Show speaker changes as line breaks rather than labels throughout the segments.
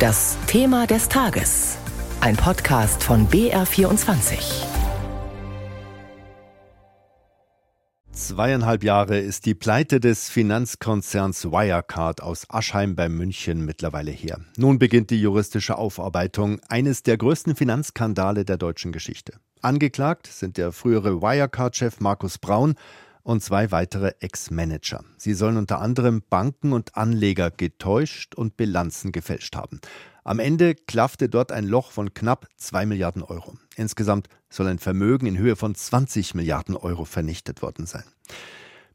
Das Thema des Tages. Ein Podcast von BR24.
Zweieinhalb Jahre ist die Pleite des Finanzkonzerns Wirecard aus Aschheim bei München mittlerweile her. Nun beginnt die juristische Aufarbeitung eines der größten Finanzskandale der deutschen Geschichte. Angeklagt sind der frühere Wirecard-Chef Markus Braun und zwei weitere Ex-Manager. Sie sollen unter anderem Banken und Anleger getäuscht und Bilanzen gefälscht haben. Am Ende klaffte dort ein Loch von knapp 2 Milliarden Euro. Insgesamt soll ein Vermögen in Höhe von 20 Milliarden Euro vernichtet worden sein.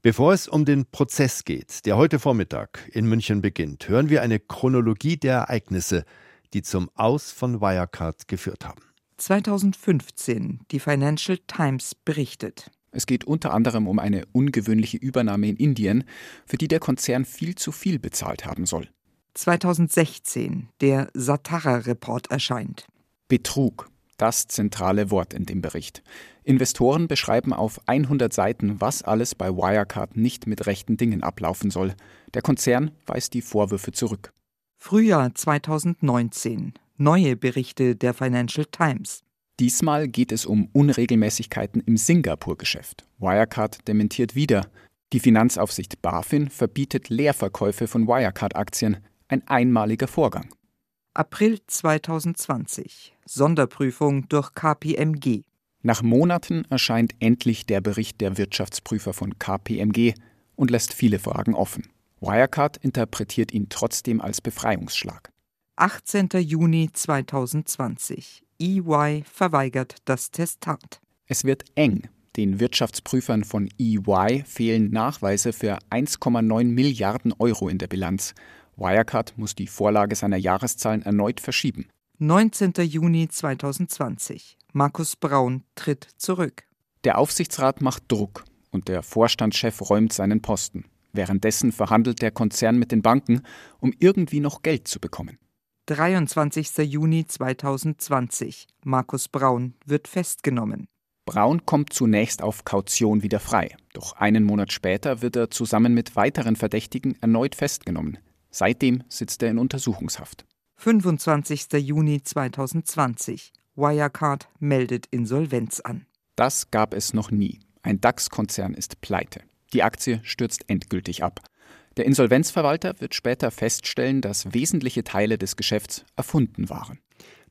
Bevor es um den Prozess geht, der heute Vormittag in München beginnt, hören wir eine Chronologie der Ereignisse, die zum Aus von Wirecard geführt haben.
2015. Die Financial Times berichtet.
Es geht unter anderem um eine ungewöhnliche Übernahme in Indien, für die der Konzern viel zu viel bezahlt haben soll.
2016. Der Satara-Report erscheint.
Betrug. Das zentrale Wort in dem Bericht. Investoren beschreiben auf 100 Seiten, was alles bei Wirecard nicht mit rechten Dingen ablaufen soll. Der Konzern weist die Vorwürfe zurück.
Frühjahr 2019. Neue Berichte der Financial Times.
Diesmal geht es um Unregelmäßigkeiten im Singapur-Geschäft. Wirecard dementiert wieder. Die Finanzaufsicht BaFin verbietet Leerverkäufe von Wirecard-Aktien. Ein einmaliger Vorgang.
April 2020. Sonderprüfung durch KPMG.
Nach Monaten erscheint endlich der Bericht der Wirtschaftsprüfer von KPMG und lässt viele Fragen offen. Wirecard interpretiert ihn trotzdem als Befreiungsschlag.
18. Juni 2020. EY verweigert das Testat.
Es wird eng. Den Wirtschaftsprüfern von EY fehlen Nachweise für 1,9 Milliarden Euro in der Bilanz. Wirecard muss die Vorlage seiner Jahreszahlen erneut verschieben.
19. Juni 2020. Markus Braun tritt zurück.
Der Aufsichtsrat macht Druck und der Vorstandschef räumt seinen Posten. Währenddessen verhandelt der Konzern mit den Banken, um irgendwie noch Geld zu bekommen.
23. Juni 2020. Markus Braun wird festgenommen.
Braun kommt zunächst auf Kaution wieder frei. Doch einen Monat später wird er zusammen mit weiteren Verdächtigen erneut festgenommen. Seitdem sitzt er in Untersuchungshaft.
25. Juni 2020. Wirecard meldet Insolvenz an.
Das gab es noch nie. Ein DAX-Konzern ist pleite. Die Aktie stürzt endgültig ab. Der Insolvenzverwalter wird später feststellen, dass wesentliche Teile des Geschäfts erfunden waren.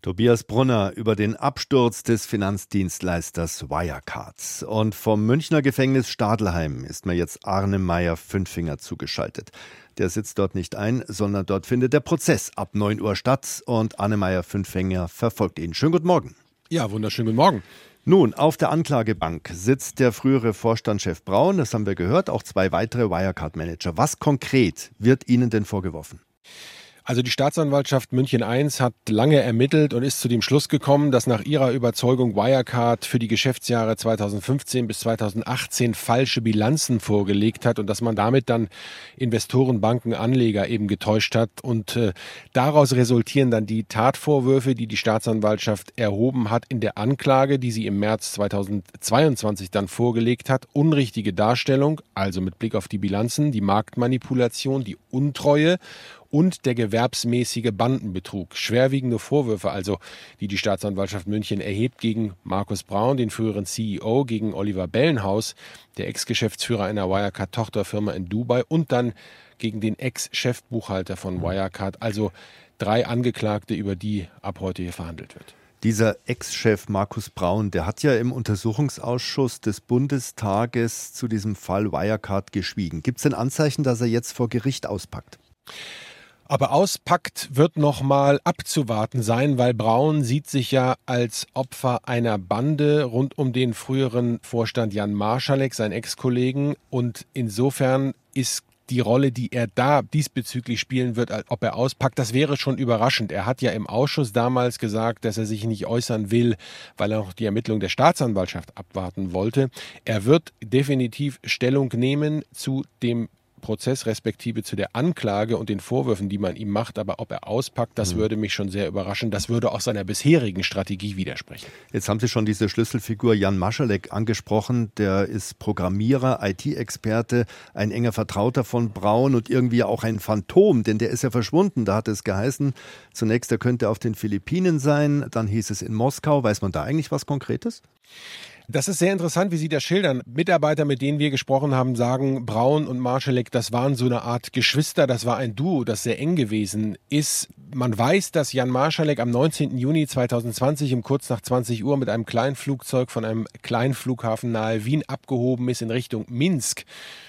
Tobias Brunner über den Absturz des Finanzdienstleisters Wirecard. Und vom Münchner Gefängnis Stadelheim ist mir jetzt Arne Meyer Fünfinger zugeschaltet. Der sitzt dort nicht ein, sondern dort findet der Prozess ab 9 Uhr statt und Arne Meyer Fünfinger verfolgt ihn. Schönen guten Morgen.
Ja, wunderschönen guten Morgen.
Nun, auf der Anklagebank sitzt der frühere Vorstandschef Braun, das haben wir gehört, auch zwei weitere Wirecard-Manager. Was konkret wird Ihnen denn vorgeworfen?
Also die Staatsanwaltschaft München I hat lange ermittelt und ist zu dem Schluss gekommen, dass nach ihrer Überzeugung Wirecard für die Geschäftsjahre 2015 bis 2018 falsche Bilanzen vorgelegt hat und dass man damit dann Investoren, Banken, Anleger eben getäuscht hat. Und äh, daraus resultieren dann die Tatvorwürfe, die die Staatsanwaltschaft erhoben hat in der Anklage, die sie im März 2022 dann vorgelegt hat. Unrichtige Darstellung, also mit Blick auf die Bilanzen, die Marktmanipulation, die Untreue und der gewerbsmäßige Bandenbetrug. Schwerwiegende Vorwürfe also, die die Staatsanwaltschaft München erhebt gegen Markus Braun, den früheren CEO, gegen Oliver Bellenhaus, der Ex-Geschäftsführer einer Wirecard-Tochterfirma in Dubai und dann gegen den Ex-Chefbuchhalter von Wirecard. Also drei Angeklagte, über die ab heute hier verhandelt wird.
Dieser Ex-Chef Markus Braun, der hat ja im Untersuchungsausschuss des Bundestages zu diesem Fall Wirecard geschwiegen. Gibt es denn Anzeichen, dass er jetzt vor Gericht auspackt?
Aber auspackt wird noch mal abzuwarten sein, weil Braun sieht sich ja als Opfer einer Bande rund um den früheren Vorstand Jan Marschalek, sein Ex-Kollegen. Und insofern ist die Rolle, die er da diesbezüglich spielen wird, ob er auspackt, das wäre schon überraschend. Er hat ja im Ausschuss damals gesagt, dass er sich nicht äußern will, weil er noch die Ermittlung der Staatsanwaltschaft abwarten wollte. Er wird definitiv Stellung nehmen zu dem Prozess respektive zu der Anklage und den Vorwürfen, die man ihm macht. Aber ob er auspackt, das mhm. würde mich schon sehr überraschen. Das würde auch seiner bisherigen Strategie widersprechen.
Jetzt haben Sie schon diese Schlüsselfigur Jan Maschalek angesprochen. Der ist Programmierer, IT-Experte, ein enger Vertrauter von Braun und irgendwie auch ein Phantom, denn der ist ja verschwunden. Da hat es geheißen, zunächst er könnte auf den Philippinen sein, dann hieß es in Moskau. Weiß man da eigentlich was Konkretes?
Das ist sehr interessant, wie Sie das schildern. Mitarbeiter, mit denen wir gesprochen haben, sagen, Braun und Marschalek, das waren so eine Art Geschwister, das war ein Duo, das sehr eng gewesen ist. Man weiß, dass Jan Marschalek am 19. Juni 2020 um kurz nach 20 Uhr mit einem kleinen Flugzeug von einem kleinen Flughafen nahe Wien abgehoben ist in Richtung Minsk.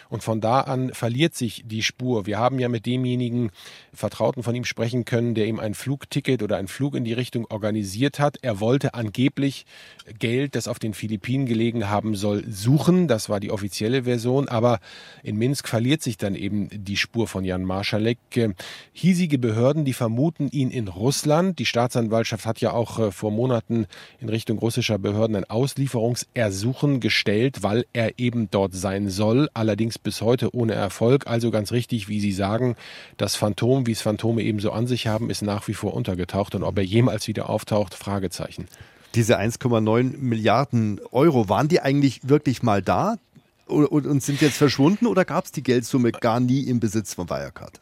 Und von da an verliert sich die Spur. Wir haben ja mit demjenigen Vertrauten von ihm sprechen können, der ihm ein Flugticket oder einen Flug in die Richtung organisiert hat. Er wollte angeblich Geld, das auf den Philippinen gelegen haben soll, suchen. Das war die offizielle Version. Aber in Minsk verliert sich dann eben die Spur von Jan Marschalek. Hiesige Behörden, die vermuten ihn in Russland. Die Staatsanwaltschaft hat ja auch äh, vor Monaten in Richtung russischer Behörden ein Auslieferungsersuchen gestellt, weil er eben dort sein soll. Allerdings allerdings bis heute ohne Erfolg. Also ganz richtig, wie Sie sagen, das Phantom, wie es Phantome eben so an sich haben, ist nach wie vor untergetaucht. Und ob er jemals wieder auftaucht, Fragezeichen.
Diese 1,9 Milliarden Euro, waren die eigentlich wirklich mal da und sind jetzt verschwunden oder gab es die Geldsumme gar nie im Besitz von Wirecard?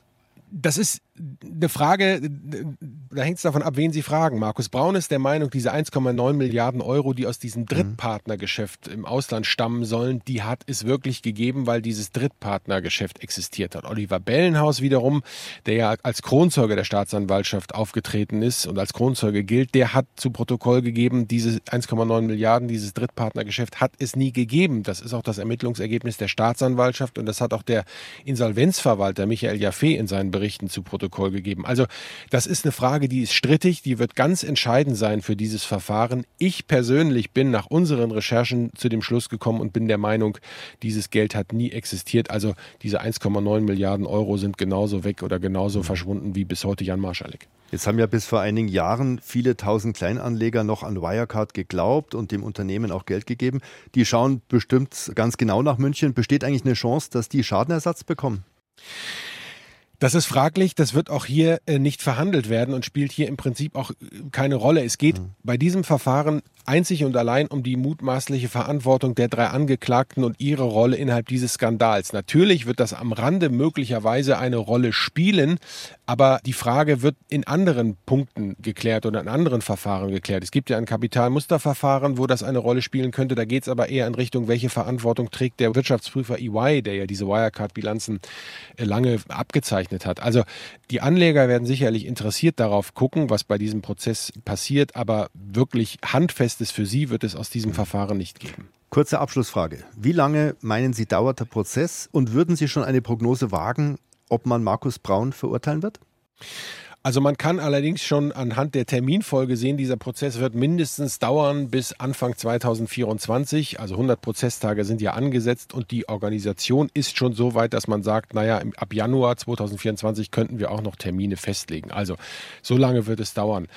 Das ist eine Frage, da hängt es davon ab, wen Sie fragen. Markus Braun ist der Meinung, diese 1,9 Milliarden Euro, die aus diesem Drittpartnergeschäft im Ausland stammen sollen, die hat es wirklich gegeben, weil dieses Drittpartnergeschäft existiert hat. Oliver Bellenhaus wiederum, der ja als Kronzeuge der Staatsanwaltschaft aufgetreten ist und als Kronzeuge gilt, der hat zu Protokoll gegeben, diese 1,9 Milliarden, dieses Drittpartnergeschäft hat es nie gegeben. Das ist auch das Ermittlungsergebnis der Staatsanwaltschaft und das hat auch der Insolvenzverwalter Michael Jaffe in seinen Berichten zu Protokoll Protokoll gegeben. Also das ist eine Frage, die ist strittig, die wird ganz entscheidend sein für dieses Verfahren. Ich persönlich bin nach unseren Recherchen zu dem Schluss gekommen und bin der Meinung, dieses Geld hat nie existiert. Also diese 1,9 Milliarden Euro sind genauso weg oder genauso mhm. verschwunden wie bis heute Jan Marschalek.
Jetzt haben ja bis vor einigen Jahren viele tausend Kleinanleger noch an Wirecard geglaubt und dem Unternehmen auch Geld gegeben. Die schauen bestimmt ganz genau nach München. Besteht eigentlich eine Chance, dass die Schadenersatz bekommen?
Das ist fraglich, das wird auch hier äh, nicht verhandelt werden und spielt hier im Prinzip auch äh, keine Rolle. Es geht mhm. bei diesem Verfahren einzig und allein um die mutmaßliche Verantwortung der drei Angeklagten und ihre Rolle innerhalb dieses Skandals. Natürlich wird das am Rande möglicherweise eine Rolle spielen, aber die Frage wird in anderen Punkten geklärt oder in anderen Verfahren geklärt. Es gibt ja ein Kapitalmusterverfahren, wo das eine Rolle spielen könnte. Da geht es aber eher in Richtung, welche Verantwortung trägt der Wirtschaftsprüfer EY, der ja diese Wirecard-Bilanzen äh, lange abgezeichnet hat. Also die Anleger werden sicherlich interessiert darauf gucken, was bei diesem Prozess passiert, aber wirklich handfest Handfestes für Sie wird es aus diesem mhm. Verfahren nicht geben.
Kurze Abschlussfrage. Wie lange meinen Sie dauert der Prozess und würden Sie schon eine Prognose wagen, ob man Markus Braun verurteilen wird?
Also man kann allerdings schon anhand der Terminfolge sehen, dieser Prozess wird mindestens dauern bis Anfang 2024. Also 100 Prozesstage sind ja angesetzt und die Organisation ist schon so weit, dass man sagt, naja, ab Januar 2024 könnten wir auch noch Termine festlegen. Also so lange wird es dauern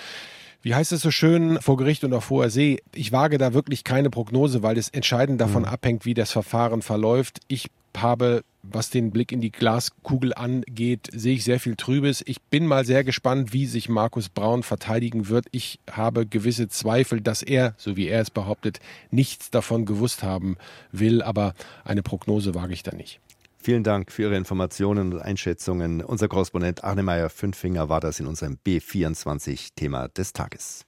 wie heißt es so schön, vor Gericht und auf hoher See. Ich wage da wirklich keine Prognose, weil es entscheidend davon mhm. abhängt, wie das Verfahren verläuft. Ich habe, was den Blick in die Glaskugel angeht, sehe ich sehr viel Trübes. Ich bin mal sehr gespannt, wie sich Markus Braun verteidigen wird. Ich habe gewisse Zweifel, dass er, so wie er es behauptet, nichts davon gewusst haben will, aber eine Prognose wage ich da nicht.
Vielen Dank für Ihre Informationen und Einschätzungen. Unser Korrespondent Arne Meyer Fünfinger war das in unserem B24-Thema des Tages.